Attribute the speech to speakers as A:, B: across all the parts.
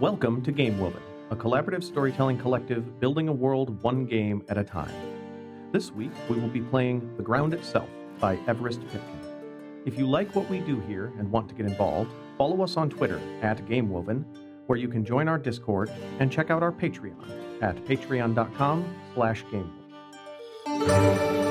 A: Welcome to Game Woven, a collaborative storytelling collective building a world one game at a time. This week, we will be playing The Ground Itself by Everest Pipkin. If you like what we do here and want to get involved, follow us on Twitter at GameWoven, where you can join our Discord and check out our Patreon at patreon.com slash GameWoven.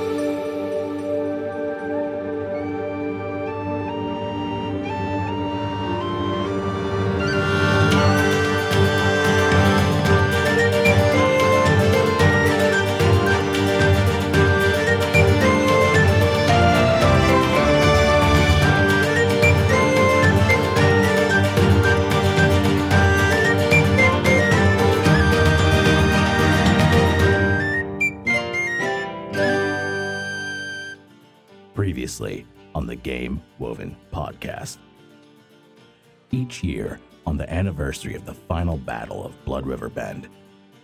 B: Each year, on the anniversary of the final battle of Blood River Bend,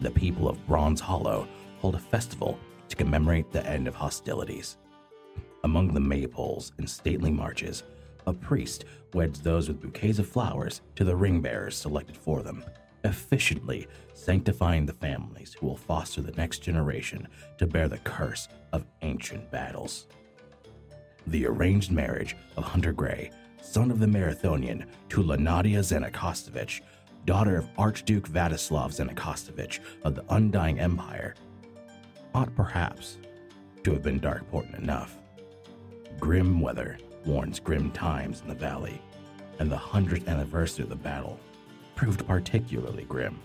B: the people of Bronze Hollow hold a festival to commemorate the end of hostilities. Among the maypoles and stately marches, a priest weds those with bouquets of flowers to the ring bearers selected for them, efficiently sanctifying the families who will foster the next generation to bear the curse of ancient battles the arranged marriage of Hunter Gray, son of the Marathonian, to Lanadia Zenakostovich, daughter of Archduke Vladislav Zenakostovich of the Undying Empire, ought perhaps to have been dark important enough. Grim weather warns grim times in the valley, and the 100th anniversary of the battle proved particularly grim.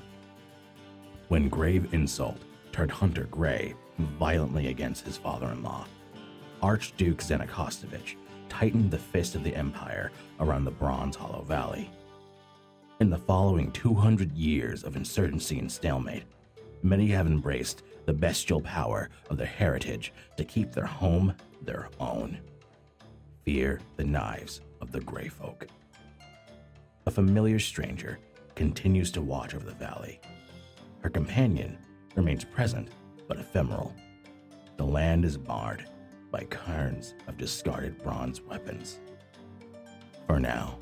B: When grave insult turned Hunter Gray violently against his father in law, Archduke Zenakostovich tightened the fist of the Empire around the Bronze Hollow Valley. In the following 200 years of insurgency and stalemate, many have embraced the bestial power of their heritage to keep their home their own. Fear the knives of the Grey Folk. A familiar stranger continues to watch over the valley. Her companion remains present but ephemeral. The land is barred by cairns of discarded bronze weapons. For now,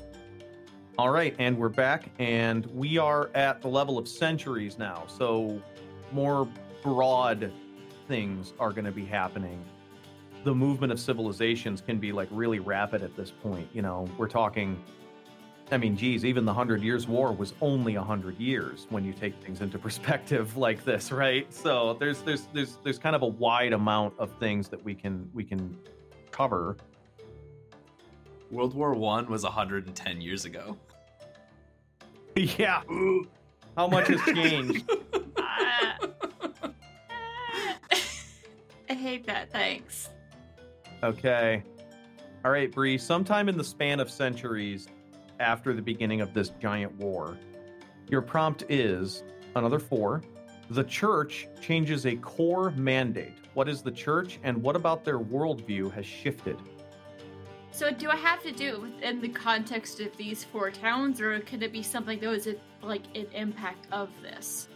A: All right, and we're back, and we are at the level of centuries now. So, more broad things are going to be happening. The movement of civilizations can be like really rapid at this point. You know, we're talking. I mean, geez, even the Hundred Years' War was only a hundred years when you take things into perspective like this, right? So there's there's there's there's kind of a wide amount of things that we can we can cover.
C: World War One was 110 years ago.
A: yeah. How much has changed?
D: I hate that. Thanks.
A: Okay. All right, Bree. Sometime in the span of centuries after the beginning of this giant war, your prompt is another four. The church changes a core mandate. What is the church, and what about their worldview has shifted?
D: So, do I have to do it within the context of these four towns, or could it be something that was a, like an impact of this?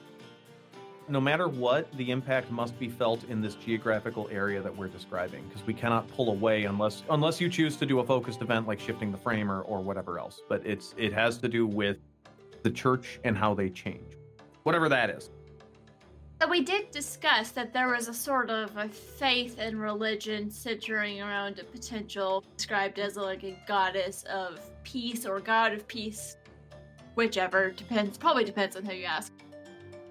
A: No matter what, the impact must be felt in this geographical area that we're describing, because we cannot pull away unless unless you choose to do a focused event like shifting the frame or, or whatever else. But it's it has to do with the church and how they change, whatever that is.
D: So we did discuss that there was a sort of a faith and religion centering around a potential described as like a goddess of peace or god of peace, whichever depends. Probably depends on who you ask.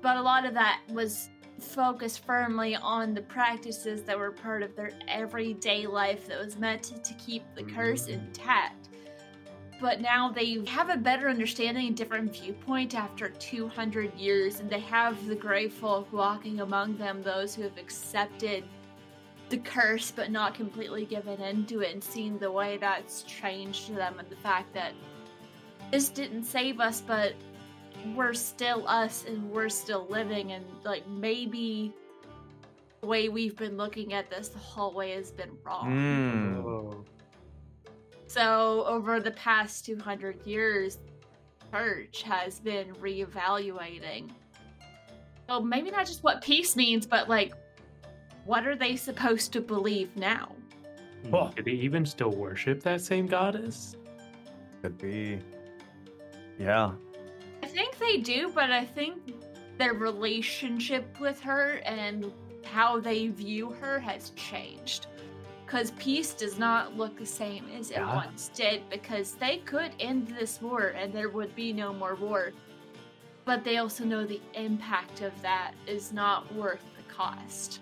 D: But a lot of that was focused firmly on the practices that were part of their everyday life that was meant to, to keep the mm-hmm. curse intact. But now they have a better understanding and different viewpoint after 200 years, and they have the gray folk walking among them, those who have accepted the curse but not completely given into it and seen the way that's changed them and the fact that this didn't save us, but we're still us and we're still living and like maybe the way we've been looking at this the whole way has been wrong.
A: Mm.
E: Oh.
D: So over the past 200 years, church has been reevaluating. Well, maybe not just what peace means, but like what are they supposed to believe now?
A: Oh.
E: Do they even still worship that same goddess?
A: Could be. Yeah.
D: I think they they do, but I think their relationship with her and how they view her has changed. Because peace does not look the same as it
E: Yeah.
D: once did, because they could end this war and there would be no more war. But they also know the impact of that is not worth the cost.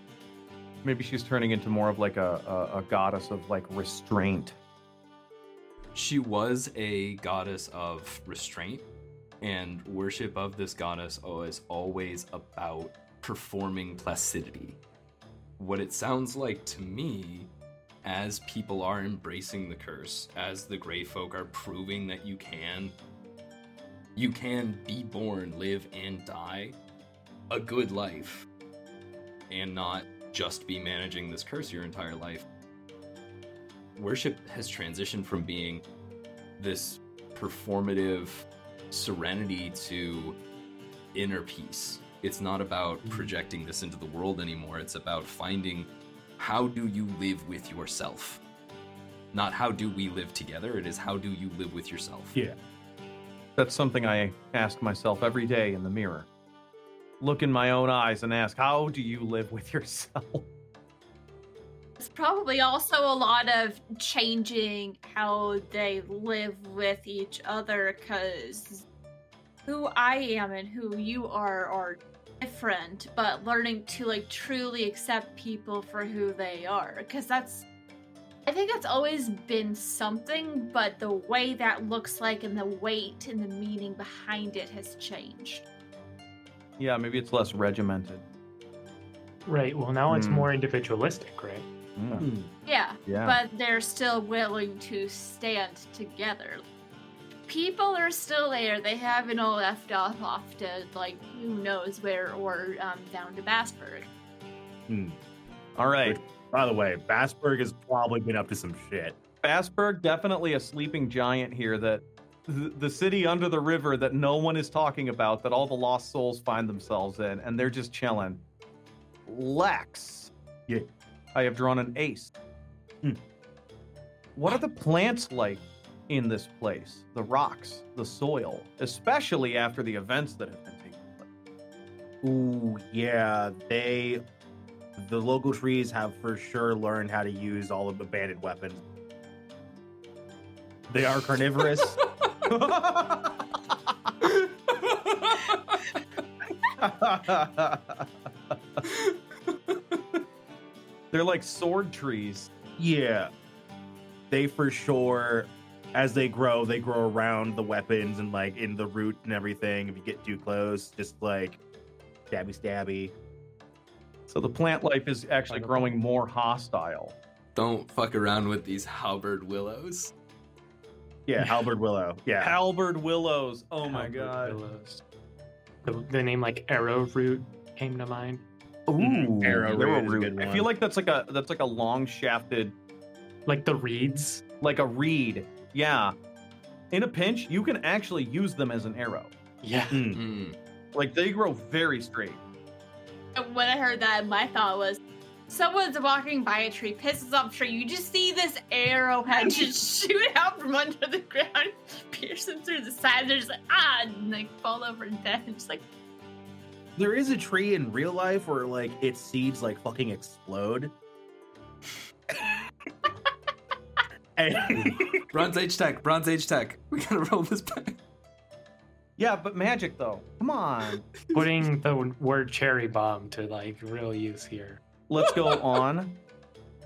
A: Maybe she's turning into more of like a, a, a goddess of like restraint.
C: She was a goddess of restraint, and worship of this goddess is always about performing placidity. What it sounds like to me, as people are embracing the curse, as the gray folk are proving that you can, you can be born, live, and die a good life, and not just be managing this curse your entire life worship has transitioned from being this performative serenity to inner peace. It's not about hmm. projecting this into the world anymore. It's about finding how do you live with yourself. Not how do we live together, it is how do you live with yourself.
E: Yeah.
A: That's something I ask myself every day in the mirror. Look in my own eyes and ask, how do you live with yourself?
D: It's probably also a lot of changing how they live with each other because who I am and who you are are different, but learning to like truly accept people for who they are because that's I think that's always been something, but the way that looks like and the weight and the meaning behind it has changed.
A: Yeah, maybe it's less regimented.
E: Right. Well, now it's
A: Hmm.
E: more individualistic, right?
A: Mm,
D: Yeah,
A: Yeah.
D: but they're still willing to stand together. People are still there. They haven't all left off off to like who knows where or um, down to Bazburg.
F: Hmm.
A: All right.
F: By the way, Bazburg has probably been up to some shit.
A: Bazburg, definitely a sleeping giant here that th- the city under the river that no one is talking about, that all the lost souls find themselves in, and they're just chilling. Lex.
F: Yeah.
A: I have drawn an ace.
F: Hmm.
A: What are the plants like in this place? The rocks, the soil, especially after the events that have been taking place.
F: Ooh, yeah, they, the local trees have for sure learned how to use all of the banded weapons. They are carnivorous.
A: they're like sword trees.
F: yeah, they for sure, as they grow, they grow around the weapons and like in the root and everything. If you get too close, just like stabby, stabby.
A: So the plant life is actually growing more hostile.
C: Don't fuck around with these halberd willows.
F: Yeah, halberd willow. Yeah,
A: Halberd willows. Oh my
E: Halberd
A: god.
E: willows. The, the name like arrowroot came to mind.
F: Ooh,
A: Arrowroot.
F: arrowroot is a good
A: I feel like that's like a that's like a long shafted,
E: Like the reeds.
A: like a reed. Yeah. In a pinch, you can actually use them as an arrow.
E: Yeah.
F: Mm.
C: Mm.
A: Like they grow very straight.
D: When I heard that, my thought was, someone's walking by a tree, pisses off a tree. You just see this arrowhead just shoot out from under the ground, pierce them through the side. They're just like ah, and like fall over and dead. It's like
F: There is a tree in real life where like its seeds like fucking explode. and
C: Bronze Age tech, Bronze Age tech. We gotta roll this back.
A: Yeah, but magic though. Come on.
E: Putting the word cherry bomb to like real use here.
A: Let's go on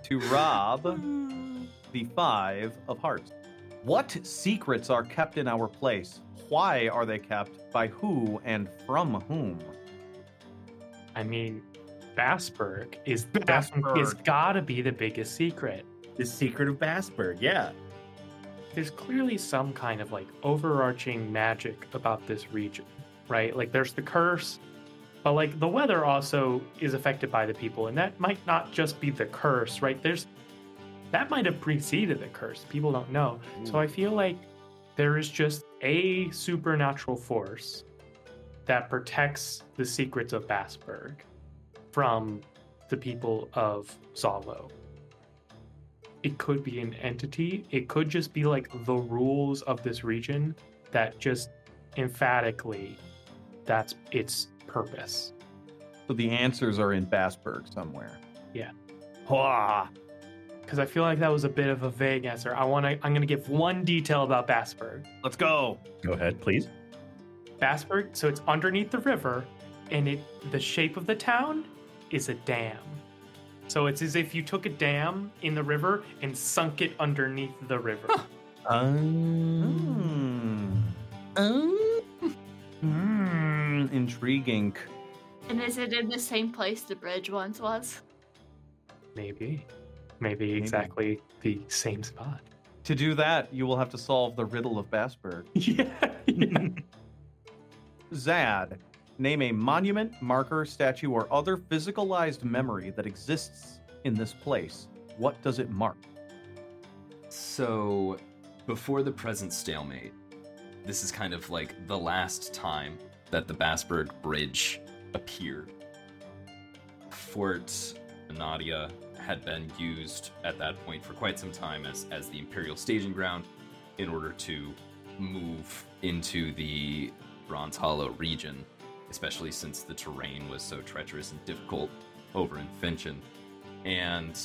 A: to Rob, the five of hearts. What secrets are kept in our place? Why are they kept? By who and from whom?
E: I mean, Bazburg is definitely is gotta be the biggest secret.
F: the secret of Bazburg, yeah.
E: There's clearly some kind of like overarching magic about this region, right? Like there's the curse, but like the weather also is affected by the people, and that might not just be the curse, right? There's that might have preceded the curse. People don't know. So hmm. I feel like there is just a supernatural force that protects the secrets of Bazburg from the people of Zehollow. It could be an entity. It could just be like the rules of this region that just emphatically that's its purpose.
A: So the answers are in Bazburg somewhere.
E: Yeah.
A: Hwah.
E: Because I feel like that was a bit of a vague answer. I want to. I'm going to give one detail about Bazburg.
A: Let's go.
F: Go ahead, please.
E: Bazburg, so it's underneath the river, and it the shape of the town is a dam. So it's as if you took a dam in the river and sunk it underneath the river.
A: Um, um, mm, intriguing.
D: And is it in the same place the bridge once was?
E: Maybe. Maybe exactly the same spot.
A: To do that, you will have to solve the riddle of Bazburg.
E: yeah. yeah.
A: Zad, name a monument, marker, statue, or other physicalized memory that exists in this place. What does it mark?
C: So, before the present stalemate, this is kind of like the last time that the Bazburg Bridge appeared. Fort Nadia had been used at that point for quite some time as, as the Imperial staging ground in order to move into the Bronze Hollow region, especially since the terrain was so treacherous and difficult over in Finchen. And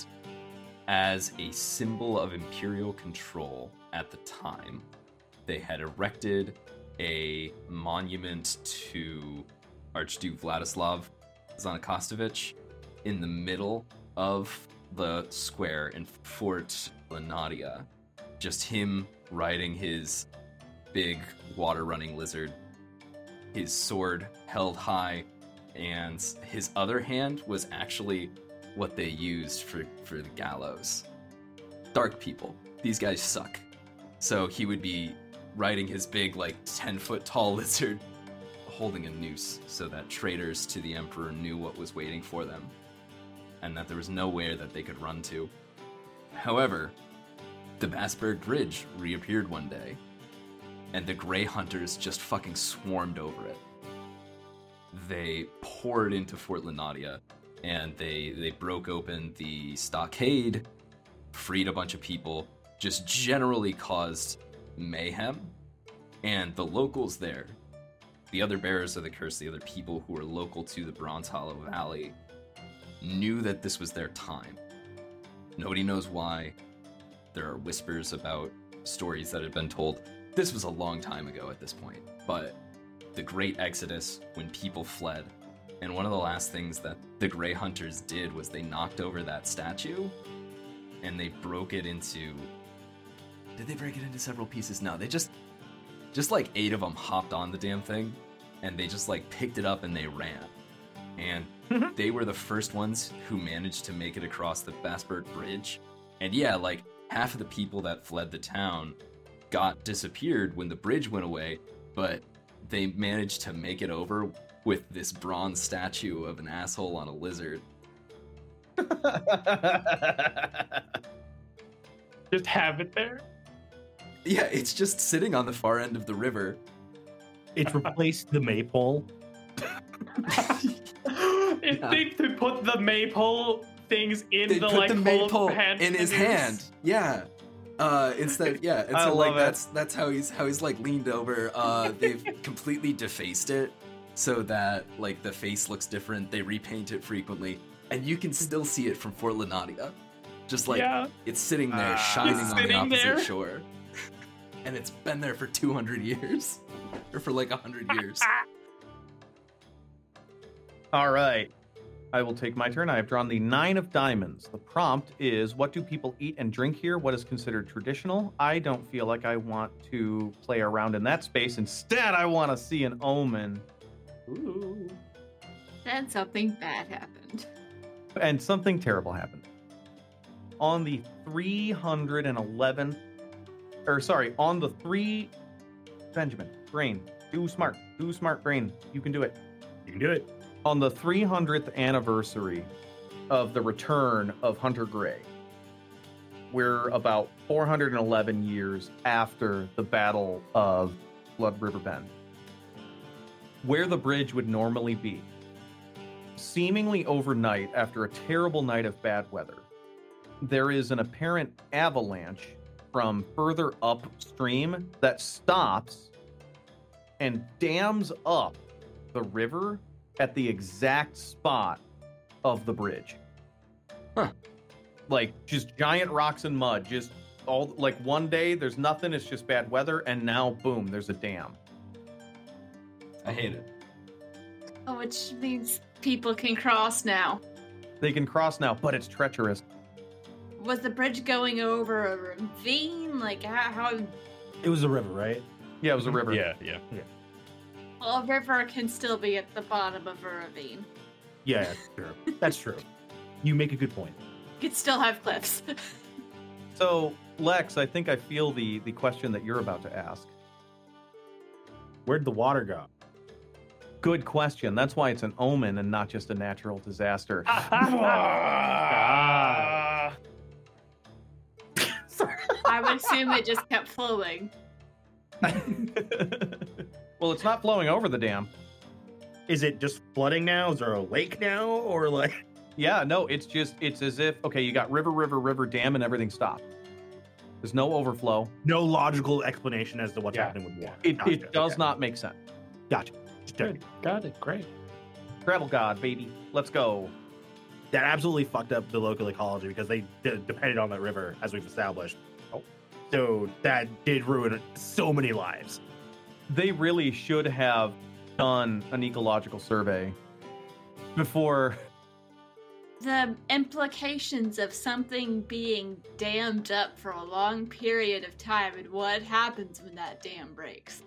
C: as a symbol of imperial control at the time, they had erected a monument to Archduke Vladislav Zanakostovich in the middle of the square in Fort Lenadia. Just him riding his big water running lizard, his sword held high, and his other hand was actually what they used for, for the gallows. Dark people. These guys suck. So he would be riding his big, like, 10 foot tall lizard, holding a noose so that traitors to the Emperor knew what was waiting for them, and that there was nowhere that they could run to. However, the Bazburg Bridge reappeared one day, and the Grey Hunters just fucking swarmed over it. They poured into Fort Lenadia, and they they broke open the stockade, freed a bunch of people, just generally caused mayhem. And the locals there, the other bearers of the curse, the other people who were local to the Bronze Hollow Valley, knew that this was their time. Nobody knows why. There are whispers about stories that had been told. This was a long time ago at this point, but the Great Exodus, when people fled, and one of the last things that the Grey Hunters did was they knocked over that statue and they broke it into. Did they break it into several pieces? No, they just. Just like eight of them hopped on the damn thing and they just like picked it up and they ran. And they were the first ones who managed to make it across the Bazburg Bridge. And yeah, like half of the people that fled the town got disappeared when the bridge went away, but they managed to make it over with this bronze statue of an asshole on a lizard.
E: Just have it there.
C: Yeah, it's just sitting on the far end of the river.
F: It replaced the maypole.
E: if
C: Yeah.
E: they could put the maypole things in
C: They
E: the
C: put
E: like
C: the maypole
E: hand
C: in his
E: canoes.
C: hand. Yeah. Uh, instead, yeah, and
A: I
C: so like
A: it.
C: that's that's how he's how he's like leaned over. Uh, they've completely defaced it so that like the face looks different. They repaint it frequently, and you can still see it from Fort Lenadia. Just like
E: yeah,
C: it's sitting there,
F: Ah.
C: shining on the opposite
E: there.
C: shore, and it's been there for two hundred years, or for like hundred years.
A: All right. I will take my turn. I have drawn the nine of diamonds. The prompt is What do people eat and drink here? What is considered traditional? I don't feel like I want to play around in that space. Instead, I want to see an omen.
E: Ooh.
D: Then something bad happened.
A: And something terrible happened. On the 311th, or sorry, on the three, Benjamin, brain, do smart, do smart brain. You can do it.
F: You can do it.
A: On the 300th anniversary of the return of Hunter Grey, we're about 411 years after the Battle of Blood River Bend. Where the bridge would normally be, seemingly overnight after a terrible night of bad weather, there is an apparent avalanche from further upstream that stops and dams up the river at the exact spot of the bridge.
C: Huh.
A: Like just giant rocks and mud. Just all like one day there's nothing, it's just bad weather, and now boom, there's a dam.
C: I hate it.
D: Oh, which means people can cross now.
A: They can cross now, but it's treacherous.
D: Was the bridge going over a ravine? Like how? how
F: It was a river, right?
A: Yeah, it was a mm-hmm. river.
G: Yeah, yeah.
D: well, a river can still be at the bottom of a ravine.
F: Yeah, that's true. That's true. You make a good point.
D: Could still have cliffs.
A: So, Lex, I think I feel the the question that you're about to ask.
F: Where'd the water go?
A: Good question. That's why it's an omen and not just a natural disaster.
E: Ah.
D: I would assume it just kept flowing.
A: well, it's not flowing over the dam.
F: Is it just flooding now? Is there a lake now, or like?
A: Yeah, no, it's just it's as if okay, you got river, river, river, dam, and everything stopped. There's no overflow.
F: No logical explanation as to what's
E: Yeah.
F: happening with water.
A: It,
F: Gotcha,
A: it does
F: okay.
A: not make sense.
F: Gotcha. Just checking.
E: Good. Got it. Great.
A: Travel God, baby, let's go.
F: That absolutely fucked up the local ecology because they d- depended on that river, as we've established.
A: Oh.
F: So that did ruin so many lives.
A: They really should have done an ecological survey before.
D: The implications of something being dammed up for a long period of time and what happens when that dam breaks.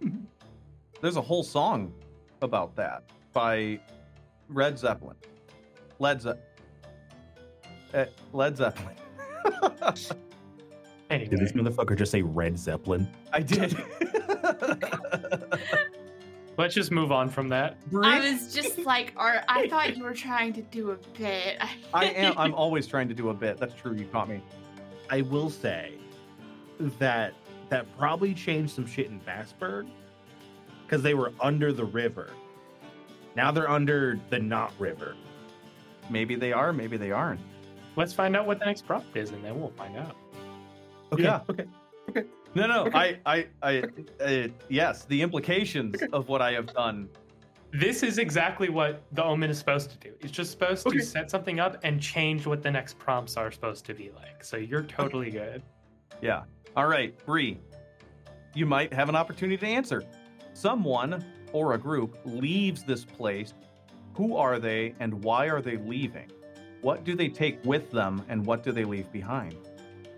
A: There's a whole song about that by Red Zeppelin. Led Ze- uh, Led Zeppelin.
E: Anyway,
F: Did this motherfucker just say Red Zeppelin?
A: I did.
E: let's just move on from that.
D: I was just like, or I thought you were trying to do a bit.
A: I am. I'm always trying to do a bit. That's true. You caught me.
F: I will say that that probably changed some shit in Bazburg because they were under the river. Now they're under the not river.
A: Maybe they are. Maybe they aren't.
E: Let's find out what the next prompt is, and then we'll find out.
F: Okay.
A: Yeah.
F: Okay.
A: No, no.
F: Okay.
A: I, I, I. Uh, yes, the implications of what I have done.
E: This is exactly what the omen is supposed to do. It's just supposed
F: Okay.
E: to set something up and change what the next prompts are supposed to be like. So you're totally good.
A: Yeah. All right, Bree. You might have an opportunity to answer. Someone or a group leaves this place. Who are they and why are they leaving? What do they take with them and what do they leave behind?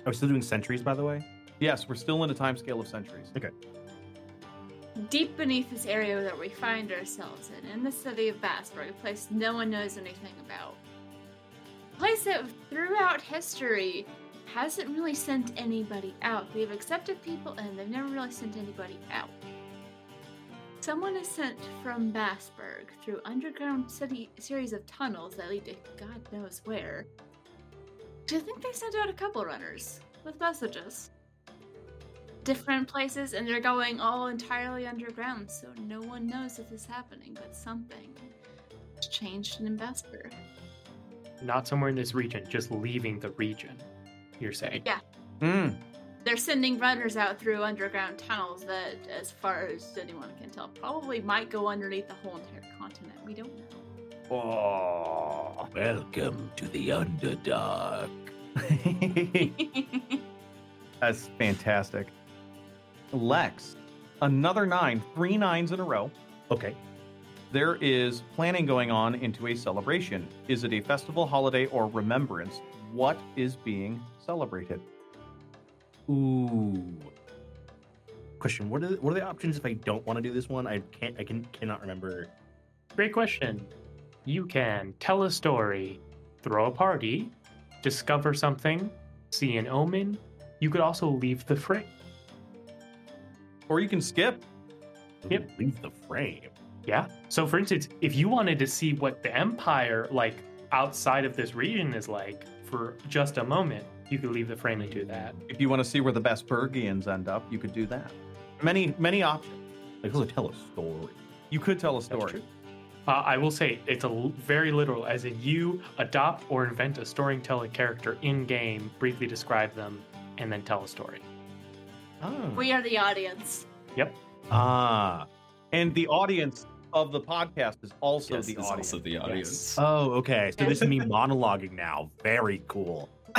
F: Are we still doing centuries, by the way?
A: Yes, we're still in a time scale of centuries. Okay.
D: Deep beneath this area that we find ourselves in, in the city of Bazburg, a place no one knows anything about. A place that throughout history hasn't really sent anybody out. They've accepted people and they've never really sent anybody out. Someone is sent from Bazburg through underground city series of tunnels that lead to God knows where. Do you think they sent out a couple runners with messages? different places and they're going all entirely underground so no one knows that this is happening but something has changed in Vesper.
E: Not somewhere in this region, just leaving the region. You're saying?
D: Yeah.
A: Hmm.
D: They're sending runners out through underground tunnels that as far as anyone can tell probably might go underneath the whole entire continent. We don't know.
A: Oh.
B: Welcome to the Underdark.
A: That's fantastic. Lex, another nine, three nines in a row.
F: Okay.
A: There is planning going on into a celebration. Is it a festival, holiday, or remembrance? What is being celebrated?
F: Ooh. Question: What are the, what are the options if I don't want to do this one? I can't. I can cannot remember.
E: Great question. You can tell a story, throw a party, discover something, see an omen. You could also leave the frame.
A: Or you can skip.
E: Yep.
F: Leave the frame.
E: Yeah. So, for instance, if you wanted to see what the empire, like outside of this region, is like for just a moment, you could leave the frame and do that.
A: If you want to see where the Vespergians end up, you could do that. Many, many options.
F: Like also tell a story.
A: You could tell a
E: That's
A: story.
E: True. Uh, I will say it's a l- very literal, as in you adopt or invent a storytelling character in game, briefly describe them, and then tell a story.
F: Ah.
D: We are the audience. Yep.
F: Ah.
A: And the audience of the podcast is also
C: Yes,
A: the
C: is
A: audience.
C: also the audience.
F: Oh, okay. So this is me monologuing now. Very cool.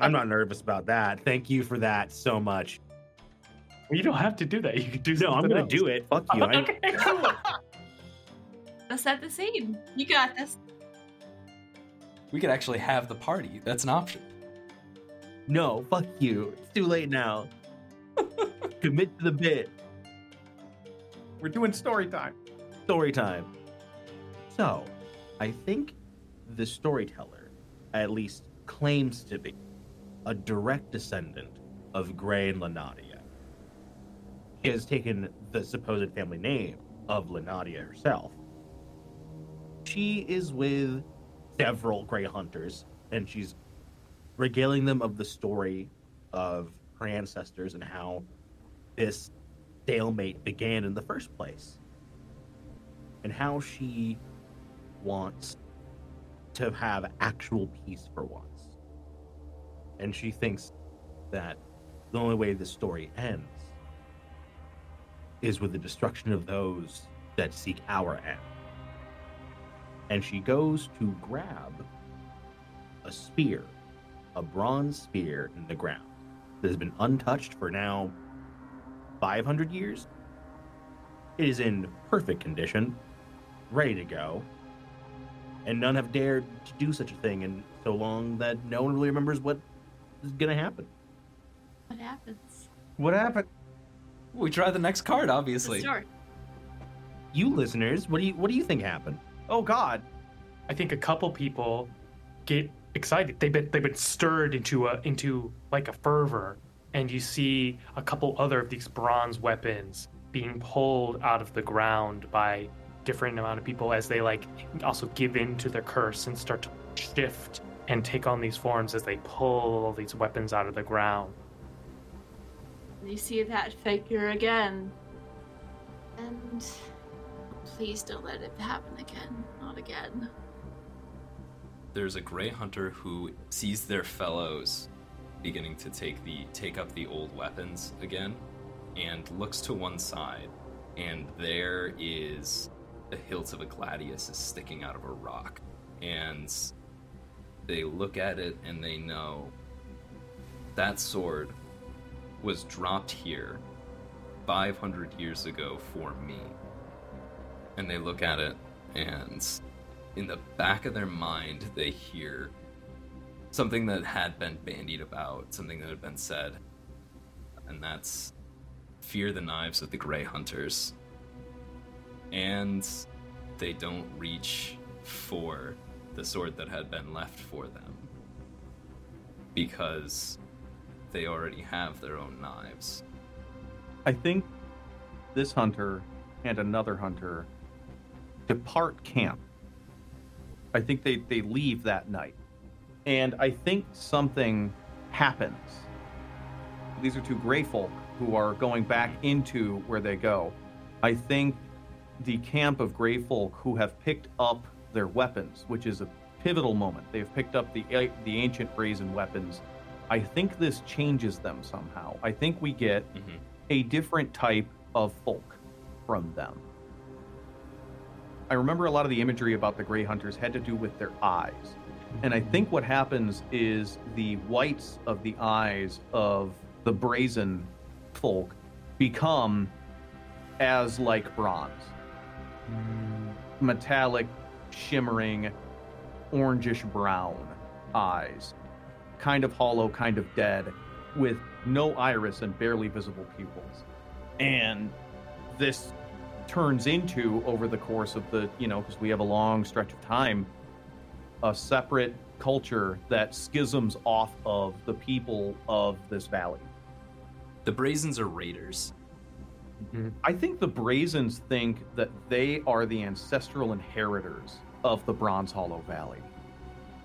F: I'm not nervous about that. Thank you for that so much.
E: You don't have to do that. You can do
F: No, I'm gonna
E: else.
F: do it. Fuck you.
E: Okay, cool.
D: Let's set the scene. You got this.
C: We could actually have the party. That's an option.
F: no, fuck you. It's too late now. Commit to the bit.
A: We're doing story time.
F: Story time. So, I think the storyteller at least claims to be a direct descendant of Gray and Lenadia. Has taken the supposed family name of Lenadia herself. She is with several Gray hunters, and she's regaling them of the story of her ancestors and how this stalemate began in the first place and how she wants to have actual peace for once. And she thinks that the only way this story ends is with the destruction of those that seek our end. And she goes to grab a spear, a bronze spear in the ground that has been untouched for now 500 years. It is in perfect condition, ready to go, and none have dared to do such a thing in so long that no one really remembers what is going to happen.
D: What happens?
A: What happened?
C: We try the next card, obviously.
D: story.
F: You listeners, what do you what do you think happened?
A: Oh God.
E: I think a couple people get excited. They've been they've been stirred into a into like a fervor, and you see a couple other of these bronze weapons being pulled out of the ground by different amount of people as they like also give in to their curse and start to shift and take on these forms as they pull all these weapons out of the ground.
D: You see that figure again. And please don't let it happen again. Not again.
C: There's a gray hunter who sees their fellows beginning to take the take up the old weapons again and looks to one side and there is the hilt of a gladius is sticking out of a rock and they look at it and they know that sword was dropped here 500 years ago for me. And they look at it and in the back of their mind, they hear something that had been bandied about, something that had been said, and that's fear the knives of the Grey Hunters. And they don't reach for the sword that had been left for them. Because they already have their own knives.
A: I think this hunter and another hunter depart camp. I think they, they leave that night. And I think something happens. These are two gray folk who are going back into where they go. I think the camp of gray folk who have picked up their weapons, which is a pivotal moment. They have picked up the the ancient brazen weapons. I think this changes them somehow. I think we get
C: Mhm.
A: a different type of folk from them. I remember a lot of the imagery about the Grey Hunters had to do with their eyes. And I think what happens is the whites of the eyes of the brazen folk become as like bronze metallic, shimmering, orangish brown eyes, kind of hollow, kind of dead, with no iris and barely visible pupils. And this turns into, over the course of the, you know, because we have a long stretch of time, a separate culture that schisms off of the people of this valley.
C: The Brazens are raiders.
A: I think the Brazens think that they are the ancestral inheritors of the Bronze Hollow Valley.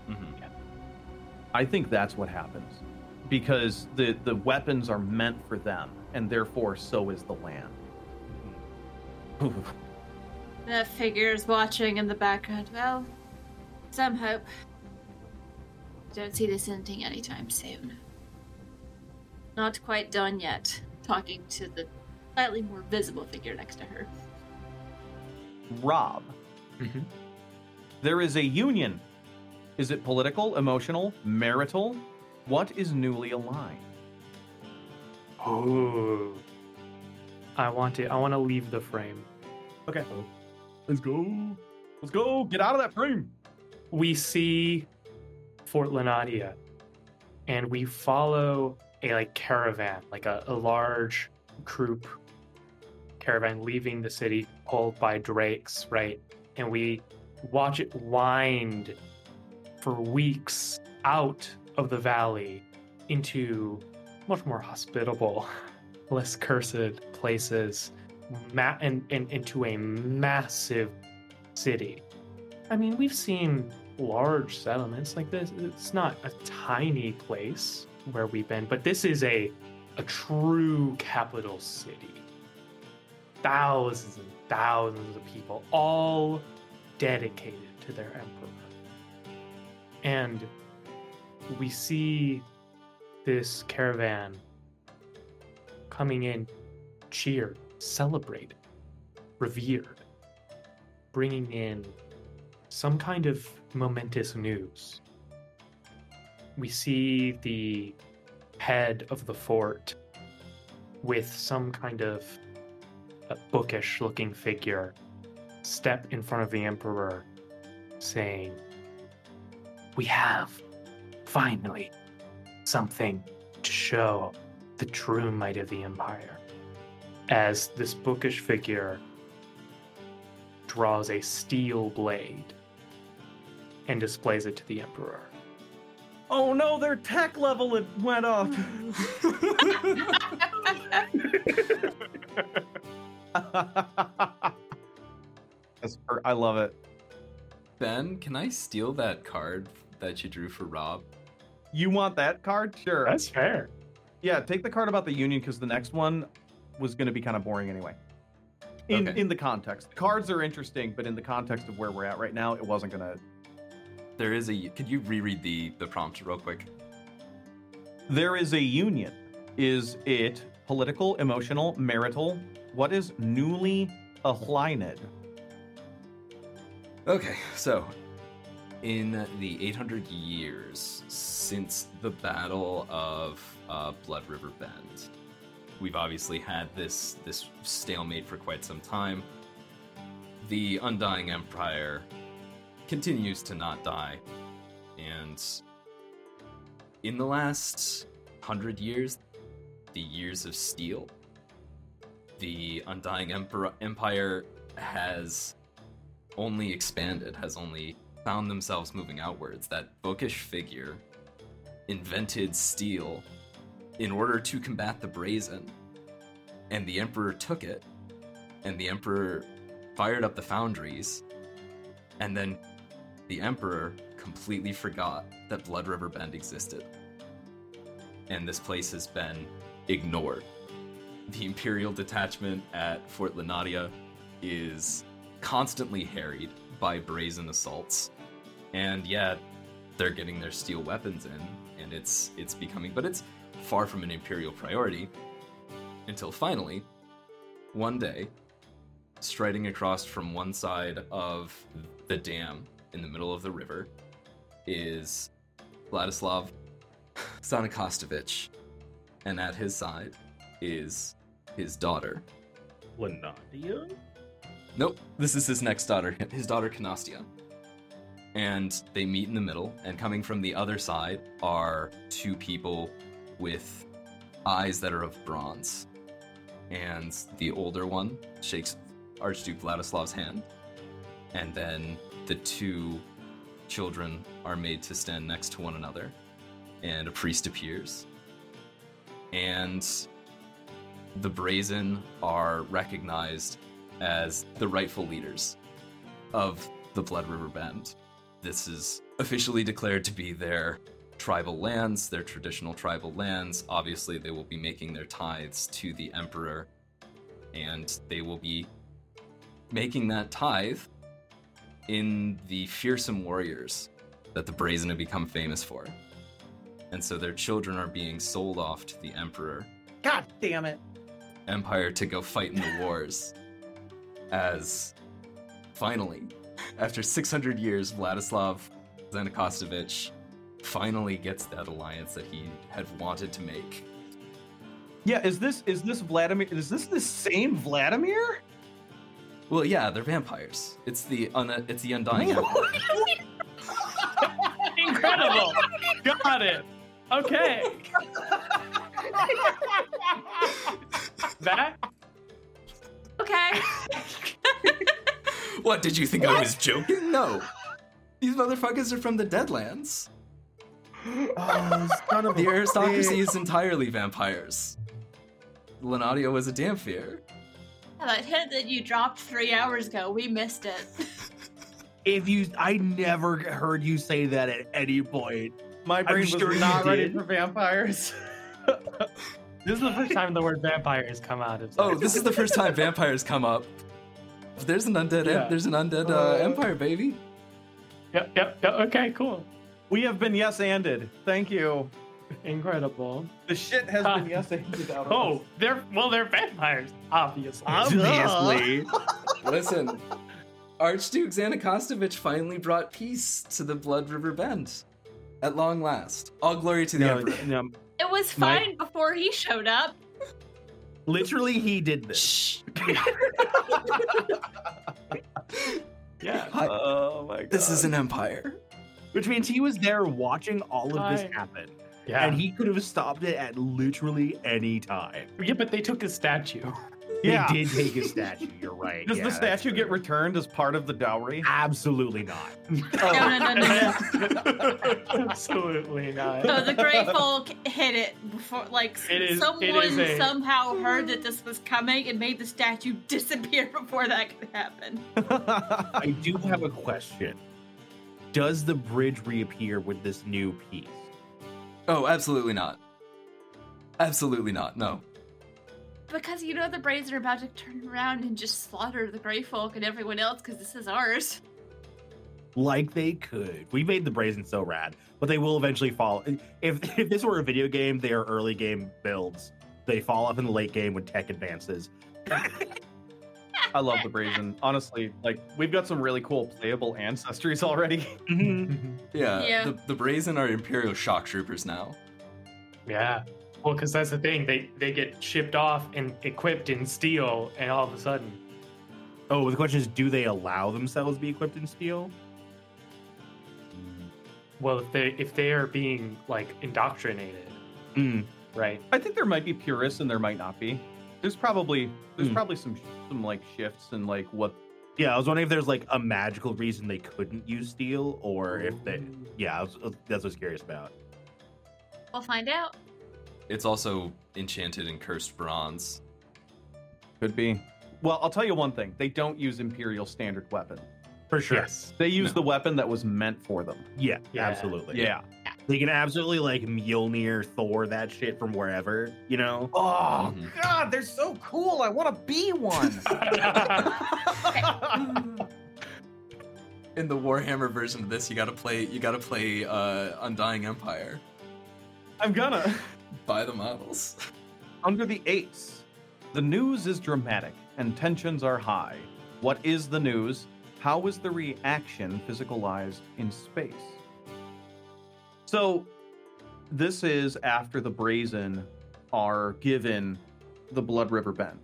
C: Mhm.
A: I think that's what happens because the the weapons are meant for them, and therefore so is the land.
D: That figure's watching in the background. Well, some hope. Don't see this ending anytime soon. Not quite done yet. Talking to the slightly more visible figure next to her.
A: Rob,
E: Mhm.
A: there is a union. Is it political, emotional, marital? What is newly aligned?
E: Ooh. I want to. I want to leave the frame.
A: Okay. Oh. Let's go. Let's go. Get out of that frame.
E: We see Fort Lenadia, and we follow a like caravan, like a, a large group caravan leaving the city, pulled by drakes, right? And we watch it wind for weeks out of the valley into much more hospitable, less cursed places, ma- and, and into a massive city. I mean, we've seen large settlements like this. It's not a tiny place where we've been, but this is a a true capital city. Thousands and thousands of people, all dedicated to their emperor. And we see this caravan coming in, cheered, celebrated, revered, bringing in some kind of momentous news. We see the head of the fort with some kind of bookish looking figure step in front of the emperor saying, We have finally something to show the true might of the empire. As this bookish figure draws a steel blade and displays it to the emperor.
A: Oh no, their tech level it went up. I love it.
C: Ben, can I steal that card that you drew for Rob?
A: You want that card? Sure.
E: That's fair.
A: Yeah, take the card about the union because the next one was going to be kind of boring anyway. In
C: Okay.
A: in the context, cards are interesting, but in the context of where we're at right now, it wasn't going to.
C: There is a. Could you reread the the prompt real quick?
A: There is a union. Is it political, emotional, marital? What is newly aligned?
C: Okay, so in the 800 years since the Battle of uh, Blood River Bend, we've obviously had this this stalemate for quite some time. The Undying Empire continues to not die, and in the last hundred years, the years of steel, the Undying Emperor Empire has only expanded, has only found themselves moving outwards. That bookish figure invented steel in order to combat the brazen, and the Emperor took it, and the Emperor fired up the foundries, and then the Emperor completely forgot that Blood River Bend existed. And this place has been ignored. The Imperial detachment at Fort Lenadia is constantly harried by brazen assaults. And yet they're getting their steel weapons in and it's it's becoming but it's far from an imperial priority until finally one day striding across from one side of the dam in the middle of the river is Vladislav Zanikostovich and at his side is his daughter
F: Lenadia?
C: Nope, this is his next daughter, his daughter Canastia. And they meet in the middle, and coming from the other side are two people with eyes that are of bronze. And the older one shakes Archduke Vladislav's hand, and then the two children are made to stand next to one another, and a priest appears. And the Brazen are recognized as the rightful leaders of the Blood River Bend. This is officially declared to be their tribal lands, their traditional tribal lands. Obviously, they will be making their tithes to the Emperor, and they will be making that tithe in the fearsome warriors that the Brazen have become famous for. And so their children are being sold off to the Emperor
A: God damn it!
C: Empire to go fight in the wars as finally, after 600 years, Vladislav Zanakostovich finally gets that alliance that he had wanted to make.
A: Yeah, is this is this Vladimir? Is this the same Vladimir?
C: Well, yeah, they're vampires. It's the un- it's the undying.
E: Incredible. Got it. Okay. that
C: what did you think I was joking? No, these motherfuckers are from the Deadlands.
F: Oh, son of
C: The aristocracy is entirely vampires. Lenadio was a damn Dhampir.
D: that hit that you dropped three hours ago, we missed it.
F: If you, I never heard you say that at any point.
A: My brain was
F: sure
A: not ready
F: did.
A: for vampires.
E: this is the first time the word vampire has come out of
C: Oh, this is the first time vampires come up. There's an undead. em- there's an undead uh, empire, baby.
E: Yep, yep, yep. Okay, cool.
A: We have been yes anded. Thank you.
E: Incredible.
A: The shit has
E: Ah.
A: been yes anded out of
E: Oh,
A: us.
E: they're well, they're vampires, obviously.
F: Obviously.
C: Listen, Archduke Zanakostovich finally brought peace to the Blood River Bend. At long last. All glory to the
F: no,
C: Emperor.
F: no,
D: It was
F: My-
D: fine before he showed up.
F: Literally, he did this.
C: Shh.
E: yeah.
C: Hi-
A: Oh my god.
C: This is an empire.
F: Which means he was there watching all of this
E: I-
F: happen.
E: Yeah.
F: And he could have stopped it at literally any time.
E: yeah, but they took his statue.
A: Yeah.
F: They did take his statue, you're right.
A: Does
F: Yeah,
A: the statue get returned as part of the dowry?
F: Absolutely not.
D: No, no, no, no, no.
E: Absolutely not.
D: So the Grey Folk hid it before, like
E: It is-
D: someone
E: is a-
D: somehow heard that this was coming and made the statue disappear before that could happen.
F: I do have a question. Does the bridge reappear with this new peace?
C: Oh, absolutely not. Absolutely not. No.
D: Because you know the Braves are about to turn around and just slaughter the Grey Folk and everyone else because this is ours.
F: Like they could. We made the Brazen so rad, but they will eventually fall. If if this were a video game, they are early game builds. They fall off in the late game when tech advances.
A: I love the brazen. Honestly, like we've got some really cool playable ancestries already. Mm-hmm.
C: Yeah.
D: Yeah.
C: The, the Brazen are Imperial shock troopers now.
E: yeah. Well, because that's the thing. They they get shipped off and equipped in steel, and all of a sudden,
F: Oh, the question is, do they allow themselves to be equipped in steel?
E: well, if they if they are being like indoctrinated,
F: Mm.
E: right?
A: I think there might be purists and there might not be. There's probably there's
F: Hmm.
A: probably some some like shifts and like what
F: Yeah, I was wondering if there's like a magical reason they couldn't use steel, or if they. Yeah, I was, that's what I was curious about.
D: We'll find out.
C: It's also enchanted and cursed bronze.
A: could be. Well, I'll tell you one thing. They don't use imperial standard weapon.
F: For sure.
E: Yes.
A: They use
C: No.
A: the weapon that was meant for them.
F: Yeah,
E: Yeah.
F: absolutely.
A: Yeah.
F: They can absolutely like Mjolnir, Thor, that shit from wherever, you know?
A: Oh
C: Mhm.
A: god, they're so cool. I want to be one.
C: In the Warhammer version of this, you gotta play you gotta play uh, Undying Empire.
A: I'm gonna.
C: Buy the models.
A: Under the ace, the news is dramatic and tensions are high. What is the news? How is the reaction physicalized in space? So, this is after the Brazen are given the Blood River Bend,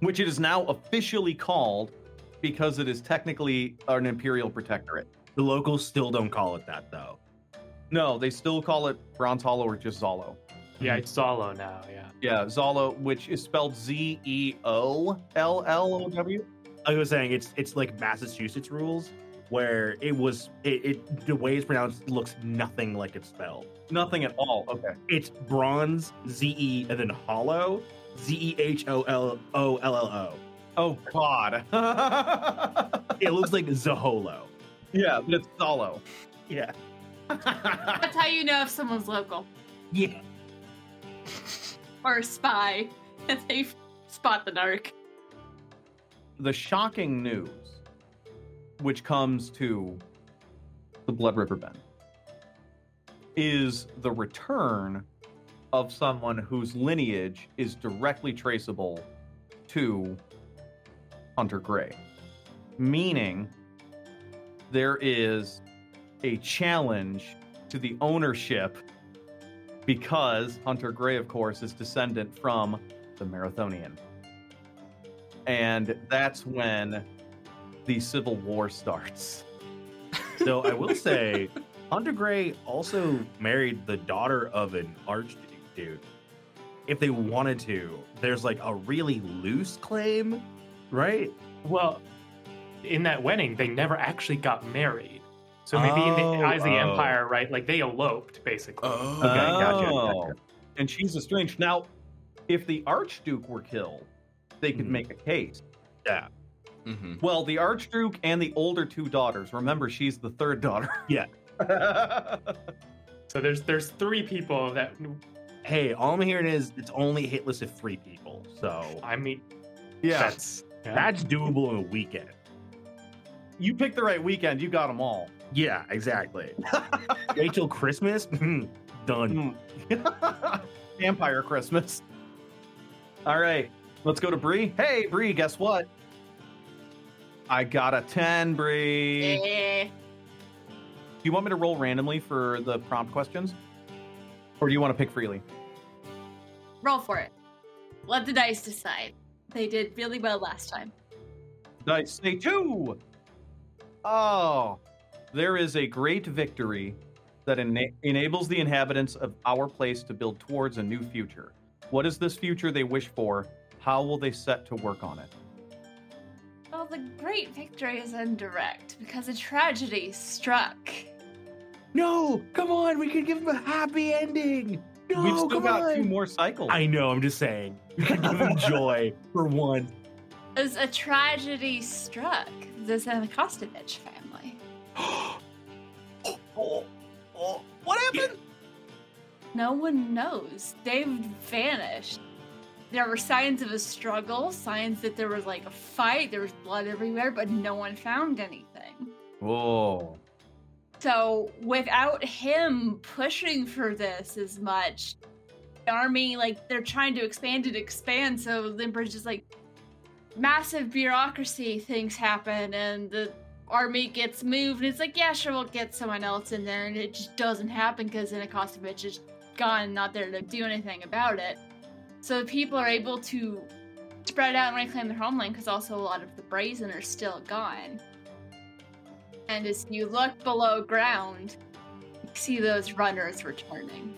A: which it is now officially called because it is technically an Imperial Protectorate.
F: The locals still don't call it that though.
A: No, they still call it Bronze Hollow or just Zolo.
E: Yeah, mm-hmm. it's Zolo now. Yeah.
A: Yeah, Zolo, which is spelled Z E O L L O W.
F: Like I was saying, it's it's like Massachusetts rules where it was it, it the way it's pronounced looks nothing like it's spelled.
A: Nothing at all. Okay.
F: It's bronze, Z E, and then hollow, Z E H O L O L L O.
A: Oh God.
F: It looks like Zaholo.
A: yeah, but it's Zolo.
F: Yeah.
D: That's how you know if someone's local
F: Yeah.
D: Or a spy. If they spot the dark.
A: the shocking news, which comes to the Blood River Bend, is the return of someone whose lineage is directly traceable to Hunter Gray. meaning there is a challenge to the ownership because Hunter Gray, of course, is descendant from the Marathonian. And that's when the Civil War starts.
F: So I will say, Hunter Gray also married the daughter of an archduke dude. If they wanted to, there's like a really loose claim, right?
E: Well, in that wedding, they never actually got married. So maybe in
F: Oh,
E: the eyes of the
F: oh.
E: Empire, right? Like they eloped, basically.
C: Oh.
F: Okay, gotcha,
A: Oh.
F: gotcha.
A: And she's estranged. Now, if the Archduke were killed, they could
F: Mhm.
A: make a case.
F: Yeah.
C: hmm
A: Well, the Archduke and the older two daughters. Remember, she's the third daughter.
F: Yeah.
E: So there's there's three people that
F: Hey, all I'm hearing is it's only hit list of three people. So
E: I mean,
A: yeah.
E: that's yeah.
F: that's doable in a weekend.
A: You picked the right weekend. You got them all.
F: Yeah, exactly. Wait till Christmas? Done.
A: Vampire Christmas. All right, let's go to Bree. Hey, Bree, guess what? I got a 10, Bree.
D: Eh.
A: Do you want me to roll randomly for the prompt questions? Or do you want to pick freely?
D: Roll for it. Let the dice decide. They did really well last time.
A: Dice say two. Oh, there is a great victory that ena- enables the inhabitants of our place to build towards a new future. What is this future they wish for? How will they set to work on it?
D: Well, the great victory is indirect because a tragedy struck.
F: No, come on, we could give them a happy ending. No,
A: We've still
F: come
A: got
F: on.
A: two more cycles.
F: I know, I'm just saying. We could give them joy for one.
D: As a tragedy struck the Zanakostovich family.
A: Oh, oh, what happened?
D: No one knows. They've vanished. There were signs of a struggle, signs that there was like a fight, there was blood everywhere, but no one found anything.
A: Whoa.
D: So, without him pushing for this as much, the army, like, they're trying to expand and expand. So, Limber's just like, massive bureaucracy things happen, and the army gets moved. And it's like, yeah, sure, we'll get someone else in there. And it just doesn't happen because Inakostovich is gone, not there to do anything about it. So, the people are able to spread out and reclaim their homeland because also a lot of the brazen are still gone. And as you look below ground, you see those runners returning.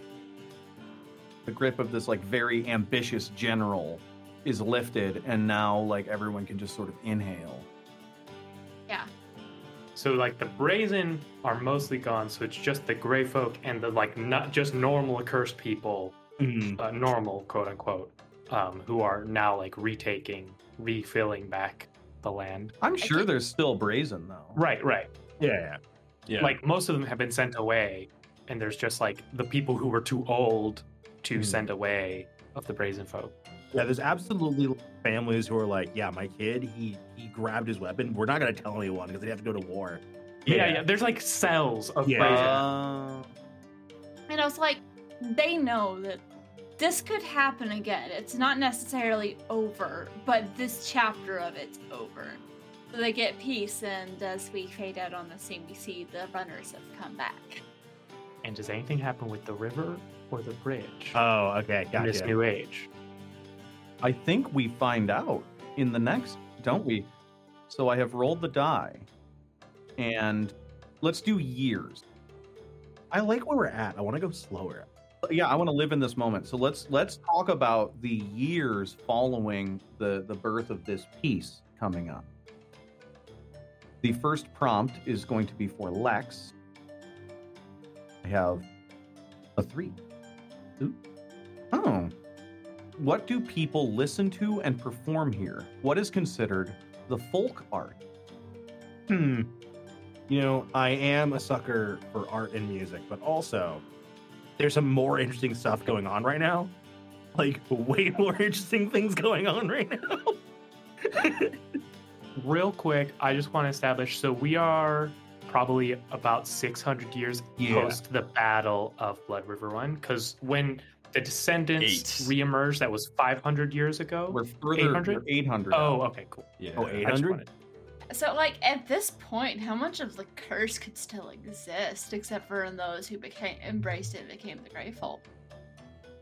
A: The grip of this like very ambitious general is lifted and now like everyone can just sort of inhale.
E: So like the brazen are mostly gone. So it's just the gray folk and the like not just normal accursed people,
F: Mhm.
E: uh, normal quote unquote, um, who are now like retaking, refilling back the land.
A: I'm sure there's still brazen though.
E: Right, right.
F: Yeah.
C: Yeah.
E: Like most of them have been sent away, and there's just like the people who were too old to
A: Mhm.
E: send away of the brazen folk.
F: Yeah, there's absolutely families who are like, yeah, my kid, he he grabbed his weapon. We're not gonna tell anyone because they have to go to war.
E: Yeah, yeah. There's like cells of
F: Yeah.
E: brazen.
A: Uh,
D: And I was like, they know that this could happen again. It's not necessarily over, but this chapter of it's over. So they get peace, and as we fade out on the scene, we see the runners have come back.
E: And does anything happen with the river or the bridge
F: Oh, okay,
E: in this new age?
A: I think we find out in the next, don't we? So I have rolled the die. And let's do years.
F: I like where we're at. I want to go slower.
A: Yeah, I want to live in this moment. So let's let's talk about the years following the the birth of this peace coming up. The first prompt is going to be for Lex. I have a 3. Ooh. Oh. What do people listen to and perform here? What is considered the folk art?
F: Hmm. You know, I am a sucker for art and music, but also there's some more interesting stuff going on right now. Like way more interesting things going on right now.
E: Real quick, I just want to establish so we are probably about 600 years
F: Yeah.
E: post the Battle of Blood River One. Because when the Descendants
C: Eight.
E: reemerged, that was 500 years ago.
A: We're further
E: 800?
A: we're 800.
E: Oh, okay, cool.
C: yeah.
F: Oh, 800?
D: So, like, at this point, how much of the curse could still exist, except for in those who became embraced it and became the grateful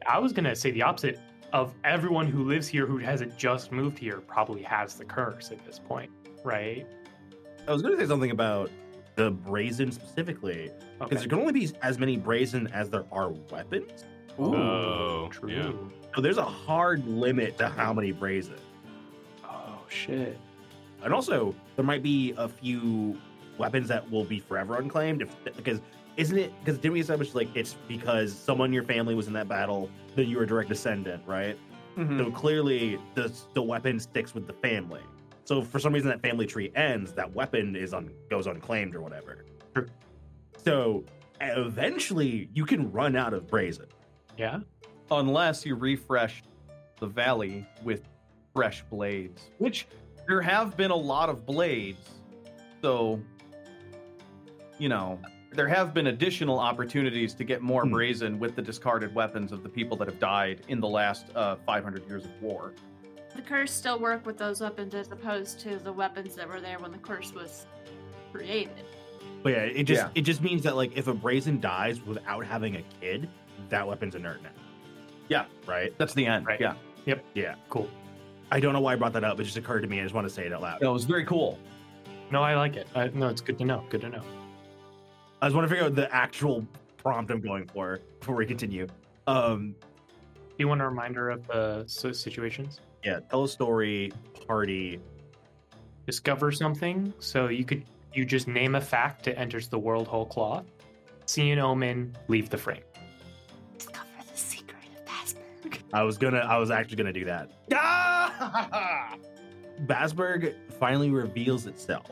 E: I was gonna say the opposite of everyone who lives here who hasn't just moved here probably has the curse at this point, right?
F: I was going to say something about the brazen specifically, because
E: Okay.
F: there can only be as many brazen as there are weapons.
C: Oh,
E: True.
C: yeah.
F: So there's a hard limit to how many brazen.
E: Oh shit.
F: And also, there might be a few weapons that will be forever unclaimed. If because isn't it because didn't we establish like it's because someone in your family was in that battle that you were a direct descendant, right?
A: Mhm.
F: So clearly, the the weapon sticks with the family. So if for some reason that family tree ends, that weapon is on goes unclaimed or whatever.
E: Sure.
F: So eventually, you can run out of brazen.
E: Yeah.
A: unless you refresh the valley with fresh blades, which there have been a lot of blades. So, you know, there have been additional opportunities to get more
F: Hmm.
A: brazen with the discarded weapons of the people that have died in the last uh, 500 years of war.
D: The curse still work with those weapons as opposed to the weapons that were there when the curse was created.
F: But yeah, it just
A: Yeah.
F: it just means that like if a brazen dies without having a kid, that weapon's inert now.
A: Yeah.
F: Right.
A: That's the end.
E: Right.
A: Yeah. Yep.
F: Yeah.
E: Cool.
F: I don't know why I brought that up. It just occurred to me. I just want to say it out loud.
A: No, it was very cool.
E: No, I like it. I, no, it's good to know. Good to know.
F: I just want to figure out the actual prompt I'm going for before we continue. Um,
E: Do you want a reminder of the s- situations?
F: yeah, tell a story, party.
E: Discover something. So you could you just name a fact that enters the world whole cloth. See an omen. Leave the frame.
F: I was gonna, I was actually gonna do that. Bazburg finally reveals itself.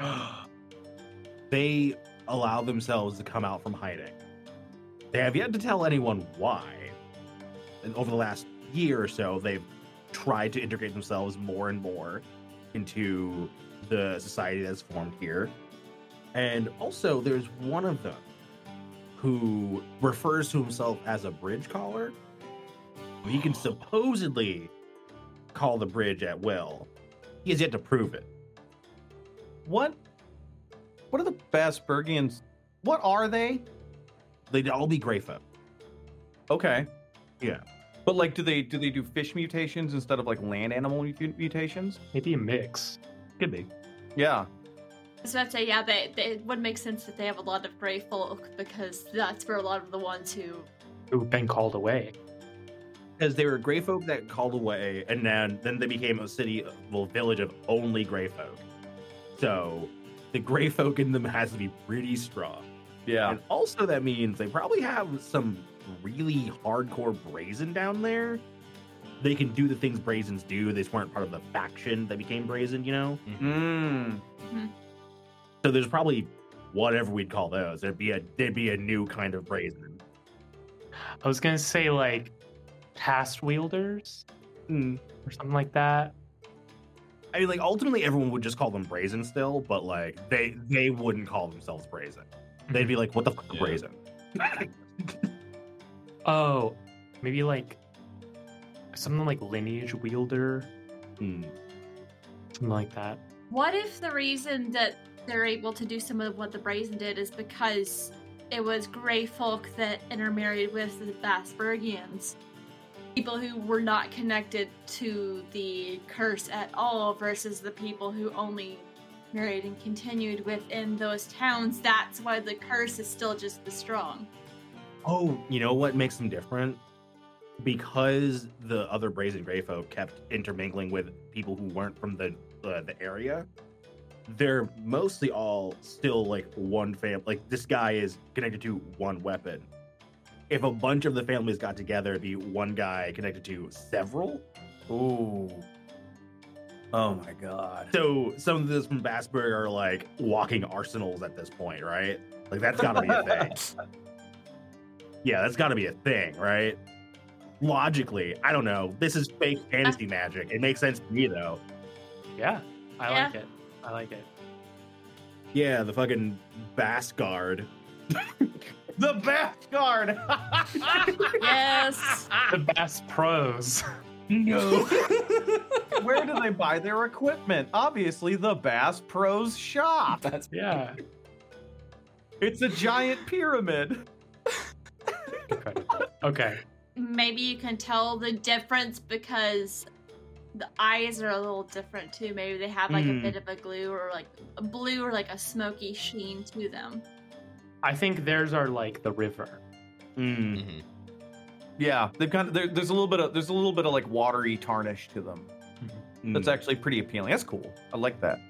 F: they allow themselves to come out from hiding. They have yet to tell anyone why. And over the last year or so, they've tried to integrate themselves more and more into the society that's formed here. And also, there's one of them who refers to himself as a bridge caller. He can supposedly call the bridge at will. He has yet to prove it.
A: What? What are the Bazburgians? What are they?
F: They'd all be Greyfolk.
A: Okay.
F: Yeah.
A: But like, do they do they do fish mutations instead of like land animal mutations?
E: Maybe a mix.
F: Could be.
A: Yeah.
D: So I'd say, yeah, they, they it would make sense that they have a lot of Grey Folk because that's where a lot of the ones who
E: Who've been called away.
F: Because they were Greyfolk that called away, and then then they became a city, well, village of only Greyfolk. So the Greyfolk in them has to be pretty strong.
A: Yeah.
F: And also that means they probably have some really hardcore brazen down there. They can do the things brazens do. They just weren't part of the faction that became brazen, you know?
A: Mm.
F: So there's probably whatever we'd call those. There'd be a there'd be a new kind of brazen.
E: I was gonna say like past wielders
F: Mm.
E: or something like that.
F: I mean, like ultimately, everyone would just call them brazen still, but like they they wouldn't call themselves brazen. They'd be like, "What the fuck,
C: Yeah.
F: brazen?"
E: Oh, maybe like something like lineage wielder,
F: Hmm.
E: something like that.
D: What if the reason that they're able to do some of what the Brazen did is because it was Grey folk that intermarried with the Bazburgians? People who were not connected to the curse at all versus the people who only married and continued within those towns. That's why the curse is still just as strong.
F: Oh, you know what makes them different? Because the other brazen gray folk kept intermingling with people who weren't from the uh, the area. They're mostly all still like one fam. Like this guy is connected to one weapon. If a bunch of the families got together, it'd be one guy connected to several.
A: Ooh. Oh my god.
F: So some of this from Bazburg are like walking arsenals at this point, right? Like that's gotta be a thing. Yeah, that's gotta be a thing, right? Logically, I don't know. This is fake uh. fantasy magic. It makes sense to me though.
E: Yeah, I
D: Yeah.
E: like it. I like it.
F: Yeah, the fucking Bass Guard.
A: The Bath Guard.
D: Yes.
E: The best pros.
F: No.
A: Where do they buy their equipment? Obviously, the Bass Pros shop.
C: That's
E: Yeah.
A: It's a giant pyramid.
E: Incredible. Okay.
D: Maybe you can tell the difference because the eyes are a little different too. Maybe they have like
F: Hmm.
D: a bit of a glue or like a blue or like a smoky sheen to them.
E: I think theirs are like the river.
F: Mm.
C: Mhm.
A: Yeah, they've kind of there, there's a little bit of there's a little bit of like watery tarnish to them. That's
F: Mm.
A: actually pretty appealing. That's cool. I like that.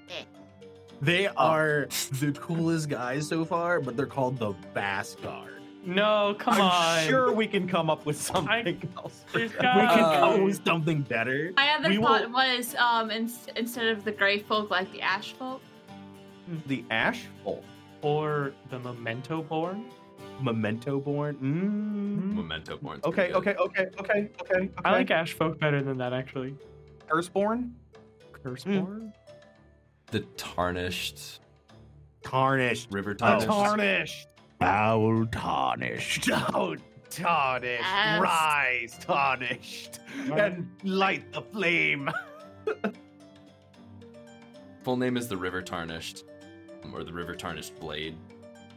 F: They are the coolest guys so far, but they're called the Bass Guard.
E: No, come
A: I'm
E: on.
A: sure we can come up with something else.
E: There's
F: We can
C: Uh,
F: come up with something better.
D: My other
F: We will-
D: thought was um in, instead of the gray folk, like the ash folk.
A: The ash folk.
E: Or the memento born.
F: Memento born. Mm.
C: Memento Born.
A: Okay, okay, okay, okay, okay. okay.
E: I like ash folk better than that actually.
A: Curseborn.
E: Curseborn.
C: The tarnished
F: Tarnished.
C: river
F: Oh.
C: tarnished.
A: Tarnished.
F: Foul tarnished.
A: Oh, tarnished.
D: Yes.
A: Rise, tarnished, and light the flame.
C: Full name is the River Tarnished, or the River Tarnished Blade,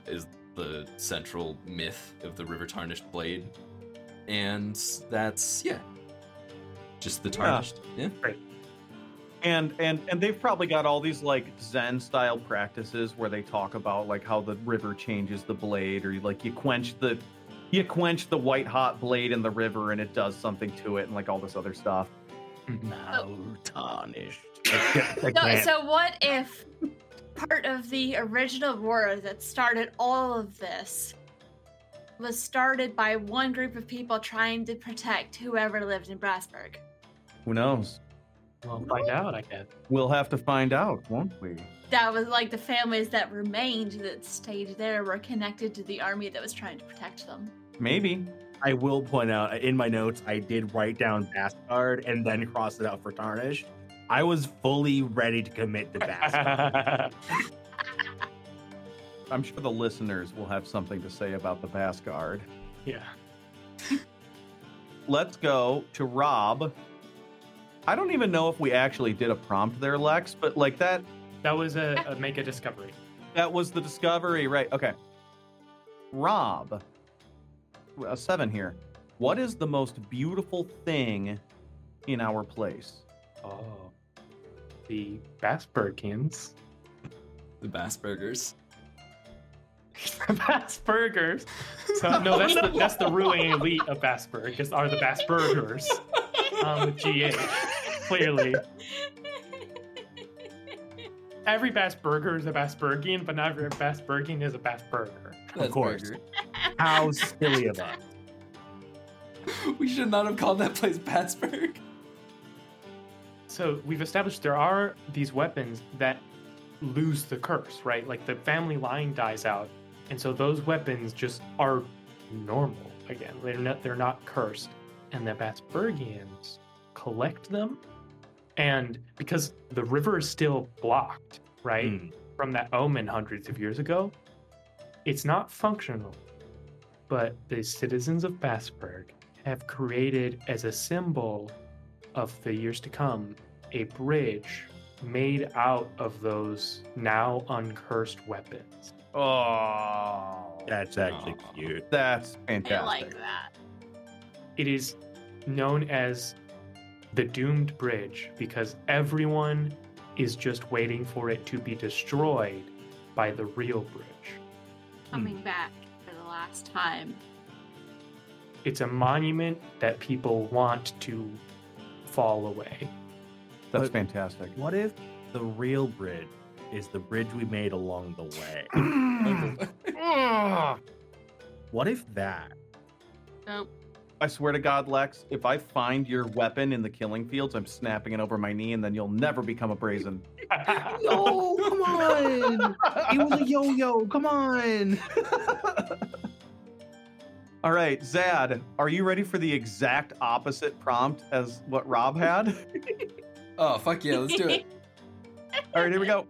C: is the central myth of the River Tarnished Blade, and that's yeah, just the
A: Yeah.
C: tarnished. Yeah.
A: and and and they've probably got all these like zen style practices where they talk about like how the river changes the blade or like you quench the you quench the white hot blade in the river and it does something to it and like all this other stuff
F: Foul tarnished.
D: So, so what if part of the original war that started all of this was started by one group of people trying to protect whoever lived in Bazburg?
A: who knows
E: We'll find out, I guess.
A: we'll have to find out won't we
D: That was like the families that remained that stayed there were connected to the army that was trying to protect them.
A: maybe
F: I will point out in my notes, I did write down Bass Guard and then cross it out for tarnished. I was fully ready to commit to Bass
A: i'm sure the listeners will have something to say about the bass guard
E: yeah.
A: let's go to rob i don't even know if we actually did a prompt there lex but like that
E: That was a, a make a discovery.
A: That was the discovery, right? Okay. Rob, a seven here. What is the most beautiful thing in our place?
E: Oh. The Bazburgians.
C: The Bass Burgers.
E: Bassburgers. So no, that's the that's the ruling elite of Bazburg. Is are the Bassburgers. Um, with GH. Clearly. Every Bassburger is a Bazburgian, but not every Bazburgian is a Bassburger.
C: Of
F: course. How silly of us.
C: We should not have called that place Bazburg.
E: So we've established there are these weapons that lose the curse, right? Like the family line dies out, and so those weapons just are normal again. They're not they're not cursed, and the Bazburgians collect them, and because the river is still blocked, right,
F: Mm.
E: from that omen hundreds of years ago, it's not functional. But the citizens of Bazburg have created as a symbol of the years to come a bridge made out of those now uncursed weapons.
A: Oh,
F: That's actually
C: Aw.
F: cute.
A: that's fantastic.
D: I like that.
E: It is known as the Doomed Bridge because everyone is just waiting for it to be destroyed by the real bridge.
D: Coming hmm. back for the last time.
E: It's a monument that people want to fall away.
A: That's
F: But-
A: fantastic.
F: What if the real bridge is the bridge we made along the way? what if that?
D: Nope.
A: I swear to God, Lex, if I find your weapon in the killing fields, I'm snapping it over my knee, and then you'll never become a brazen.
F: No, come on! It was a yo-yo. Come on!
A: All right, Zad, are you ready for the exact opposite prompt as what Rob had?
C: oh fuck yeah, let's do it.
A: All right, here we go.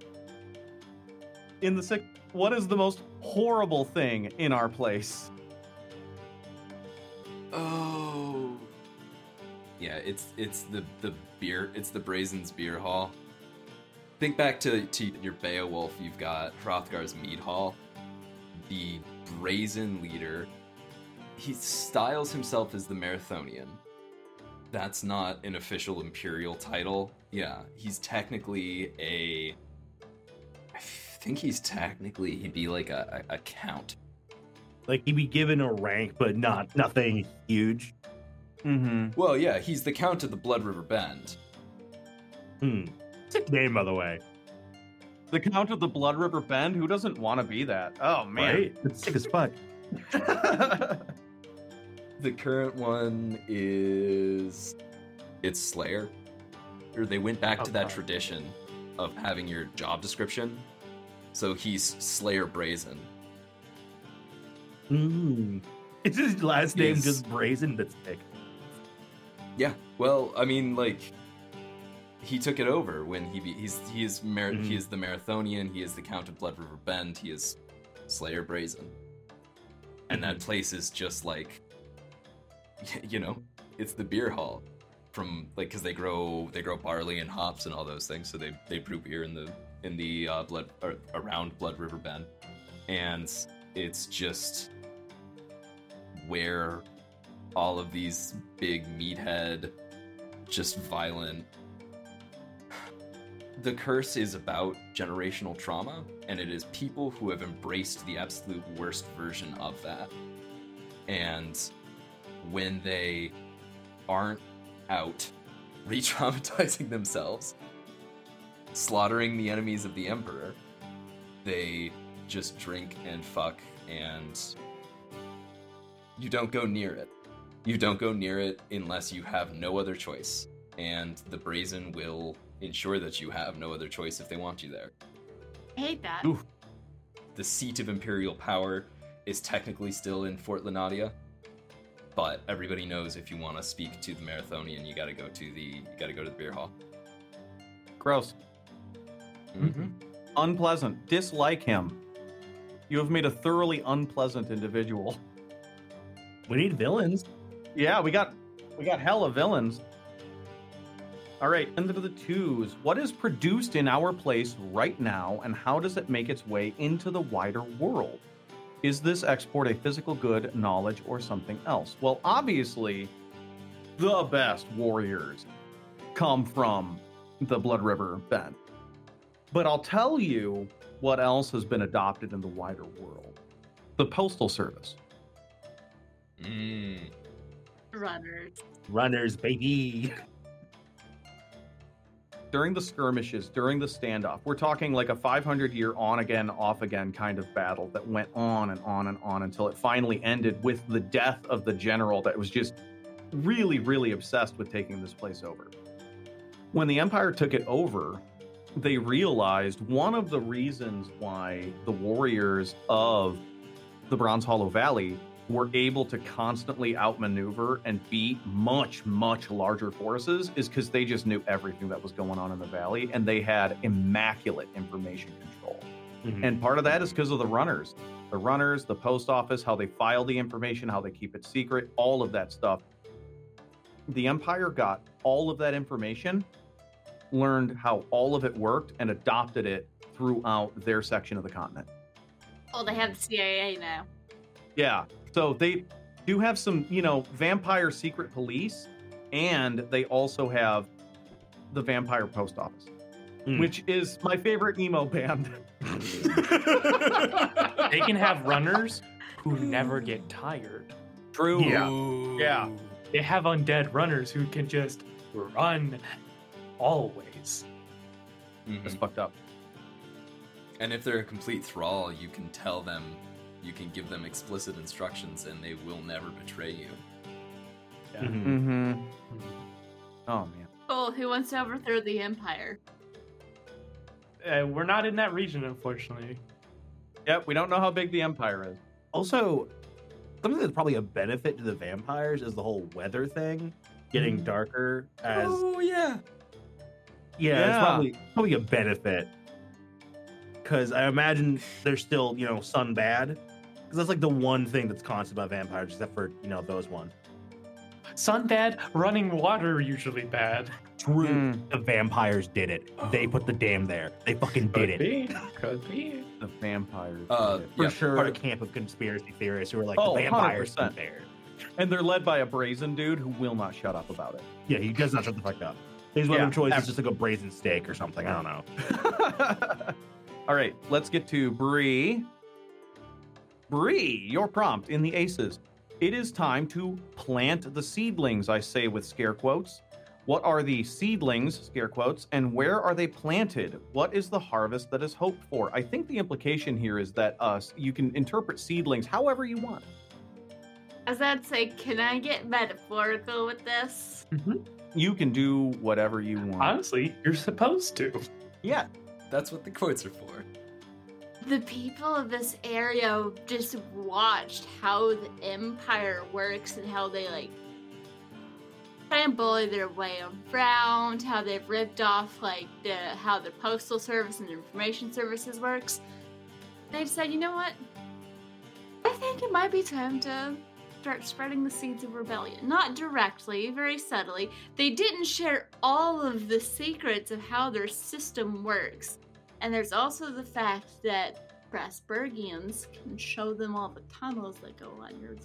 A: In the sick, what is the most horrible thing in our place?
C: Oh. Yeah, it's it's the the beer. It's the Brazen's beer hall. Think back to to your Beowulf. You've got Hrothgar's mead hall. The Brazen leader. He styles himself as the Marathonian. That's not an official imperial title. Yeah, he's technically a. I think he's technically he'd be like a, a, a count.
F: Like he'd be given a rank, but not nothing huge.
A: Mm-hmm.
C: Well, yeah, he's the count of the Blood River Bend.
F: Hmm. Sick name, by the way.
A: The Count of the Blood River Bend. Who doesn't want to be that? Oh man.
F: Right? It's sick as fuck.
C: The current one is it's Slayer. Or they went back to that
E: Okay.
C: tradition of having your job description. So he's Slayer Brazen.
F: Mm. Is his last name
C: Yes.
F: just Brazen? That's sick.
C: Yeah. Well, I mean, like he took it over when he be, he's he is Mar-
F: Mhm.
C: he is the Marathonian. He is the Count of Blood River Bend. He is Slayer Brazen, and that place is just like you know, it's the beer hall from like because they grow they grow barley and hops and all those things. So they they brew beer in the in the uh, blood around Blood River Bend, and it's just where all of these big meathead, just violent. The curse is about generational trauma, and it is people who have embraced the absolute worst version of that. And when they aren't out re traumatizing themselves, slaughtering the enemies of the Emperor, they just drink and fuck, and you don't go near it. You don't go near it unless you have no other choice. And the Brazen will ensure that you have no other choice if they want you there.
D: I hate that.
A: Ooh.
C: The seat of Imperial power is technically still in Fort Lenadia, but everybody knows if you want to speak to the Marathonian, you gotta go to the you gotta go to the beer hall.
A: Gross.
E: Mm-hmm.
A: Unpleasant. Dislike him. You have made a thoroughly unpleasant individual.
F: We need villains.
A: Yeah, we got we got hella villains. All right, into the twos. What is produced in our place right now, and how does it make its way into the wider world? Is this export a physical good, knowledge, or something else? Well, obviously, the best warriors come from the Blood River Bend. But I'll tell you what else has been adopted in the wider world the Postal Service.
C: Mm.
D: Runners.
F: Runners, baby.
A: during the skirmishes, during the standoff, we're talking like a 500 year on again, off again kind of battle that went on and on and on until it finally ended with the death of the general that was just really, really obsessed with taking this place over. When the Empire took it over, they realized one of the reasons why the warriors of the Bronze Hollow Valley were able to constantly outmaneuver and beat much, much larger forces is because they just knew everything that was going on in the valley and they had immaculate information control.
F: Mhm.
A: And part of that is because of the runners. The runners, the post office, how they file the information, how they keep it secret, all of that stuff. The Empire got all of that information, learned how all of it worked, and adopted it throughout their section of the continent.
D: Oh, they have the CIA now.
A: Yeah. So they do have some, you know, vampire secret police, and they also have the vampire post office,
F: Hmm.
A: which is my favorite emo band.
E: They can have runners who never get tired.
A: True.
F: Yeah.
A: Yeah.
E: They have undead runners who can just run always.
C: Mhm.
A: That's fucked up.
C: And if they're a complete thrall, you can tell them, you can give them explicit instructions, and they will never betray you.
F: Mhm.
A: Mm-hmm. Oh man.
D: Oh, who wants to overthrow the Empire?
E: Uh, we're not in that region, unfortunately.
A: Yep. We don't know how big the empire is.
F: Also, something that's probably a benefit to the vampires is the whole weather thing getting
A: Mm.
F: darker as
C: oh yeah.
F: yeah,
A: Yeah.
F: it's probably probably a benefit. Cause I imagine they're still, you know, sun bad. Because that's like the one thing that's constant about vampires, except for, you know, those one.
E: Sun bad, running water usually bad.
F: True.
A: Mm,
F: The vampires did it. They put the dam there. They fucking did
E: Could
F: it.
E: be. Could be.
A: the vampires.
C: Uh,
A: did it.
F: For
C: Yeah,
F: sure,
C: part
F: a
C: of-
F: camp of conspiracy theorists who are like
A: Oh,
F: the vampires
A: 100%.
F: went there.
A: and they're led by a brazen dude who will not shut up about it.
F: Yeah, he does not shut the fuck up. His
A: Yeah,
F: weapon of choice
A: ab-
F: is just like a brazen stake or something. I don't know.
A: All right, let's get to Bree. Bree, your prompt in the aces. It is time to plant the seedlings, I say with scare quotes. What are the seedlings, scare quotes, and where are they planted? What is the harvest that is hoped for? I think the implication here is that uh, you can interpret seedlings however you want.
D: As I'd say, can I get metaphorical with this?
A: You can do whatever you want.
E: Honestly, you're supposed to.
A: yeah,
C: That's what the quotes are for.
D: The people of this area just watched how the empire works and how they like try and bully their way around, how they've ripped off like the how the postal service and information services works. They've said, you know what? I think it might be time to start spreading the seeds of rebellion. Not directly, very subtly. They didn't share all of the secrets of how their system works. And there's also the fact that Bazburgians can show them all the tunnels that go under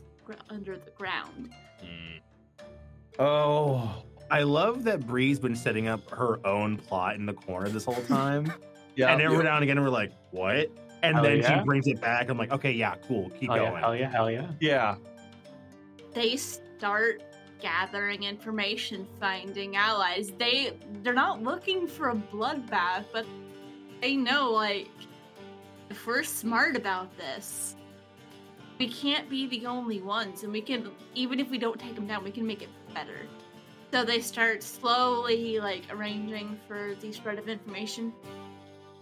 D: under the ground. Hmm.
A: Oh,
F: I love that Bree's been setting up her own plot in the corner this whole time.
A: yeah.
F: and every now and again we're like, what? And
E: Hell
F: then
E: yeah.
F: she brings it back. I'm like, okay, yeah, cool, keep
E: Hell yeah,
F: going.
E: hell yeah, hell yeah.
A: yeah.
D: They start gathering information, finding allies. They they're not looking for a bloodbath, but they know like if we're smart about this, we can't be the only ones, and we can even if we don't take them down, we can make it better. So they start slowly like arranging for the spread of information.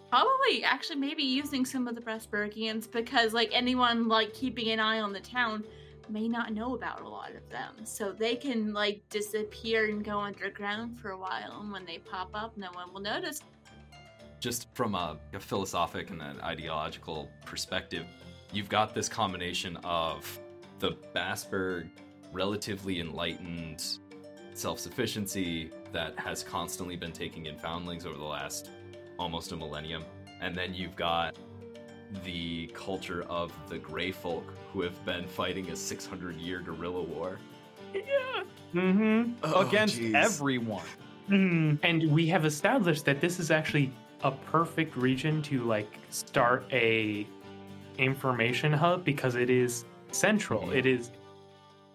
D: Probably actually maybe using some of the Bazburgians because like anyone like keeping an eye on the town may not know about a lot of them. So they can like disappear and go underground for a while and when they pop up no one will notice.
C: Just from a, a philosophic and an ideological perspective, you've got this combination of the Bazburg relatively enlightened self sufficiency that has constantly been taking in foundlings over the last almost a millennium. And then you've got the culture of the Grey Folk who have been fighting a 600 year guerrilla war. Yeah.
A: Mm-hmm.
C: Oh,
A: Against
C: jeez.
A: everyone.
F: Mm,
E: And we have established that this is actually a perfect region to like start a information hub because it is central. It is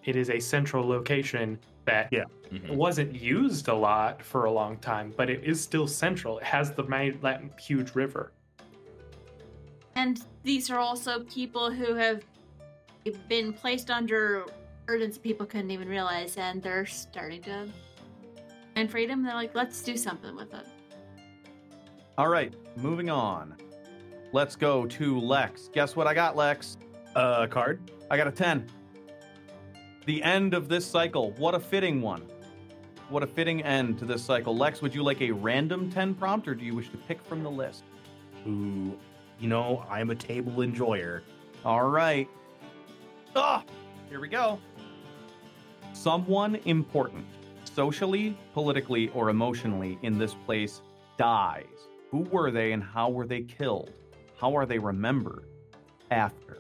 E: it is a central location that
F: Yeah.
C: Mhm.
E: wasn't used a lot for a long time, but it is still central. It has the ma- that huge river.
D: And these are also people who have been placed under burdens people couldn't even realize and they're starting to and freedom they're like let's do something with it.
A: All right, moving on. Let's go to Lex. Guess what I got, Lex?
F: uh, card.
A: I got a 10. The end of this cycle. What a fitting one. What a fitting end to this cycle. Lex, would you like a random 10 prompt or do you wish to pick from the list?
F: Who, you know, I'm a table enjoyer.
A: All right. Ah, here we go. Someone important, socially, politically, or emotionally in this place dies. Who were they and how were they killed? How are they remembered after?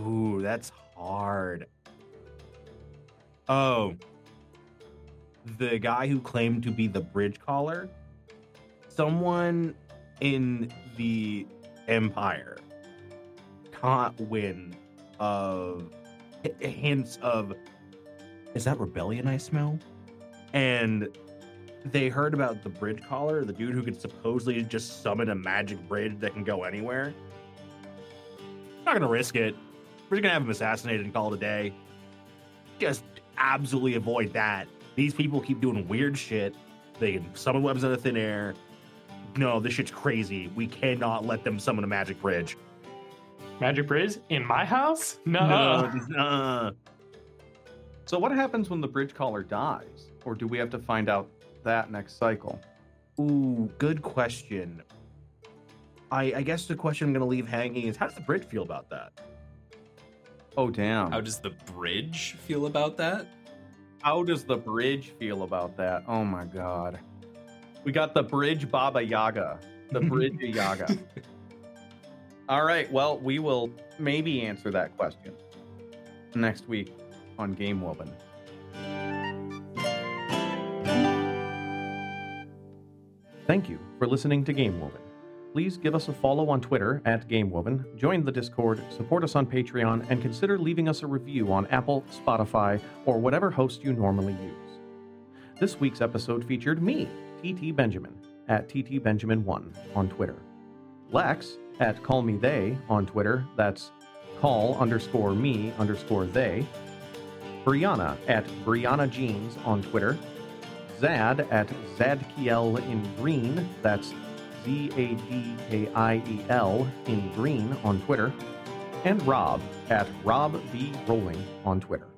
F: Ooh, that's hard. Oh, the guy who claimed to be the bridge caller, someone in the Empire caught wind of hints of is that rebellion I smell? And they heard about the bridge caller, the dude who could supposedly just summon a magic bridge that can go anywhere. Not gonna risk it. We're just gonna have him assassinated and call it a day. Just absolutely avoid that. These people keep doing weird shit. They can summon webs out of thin air. No, this shit's crazy. We cannot let them summon a magic bridge.
E: Magic Bridge in my house? No.
F: No, uh,
A: So, what happens when the bridge caller dies? Or do we have to find out that next cycle?
F: Ooh, good question. I, I guess the question I'm gonna leave hanging is how does the bridge feel about that?
A: Oh, damn.
C: How does the bridge feel about that?
A: How does the bridge feel about that? Oh my god. We got the bridge Baba Yaga. The bridge Yaga. All right. Well, we will maybe answer that question next week on Game Woven. Thank you for listening to Game Woven. Please give us a follow on Twitter at GameWoven, join the Discord, support us on Patreon, and consider leaving us a review on Apple, Spotify, or whatever host you normally use. This week's episode featured me, TT Benjamin, at TT Benjamin1 on Twitter. Lex at Call Me They on Twitter, that's call underscore me underscore they. Brianna at Brianna Jeans on Twitter. Zad at Zadkiel in green, that's Z A D K I E L in green on Twitter. And Rob at Rob B Rolling on Twitter.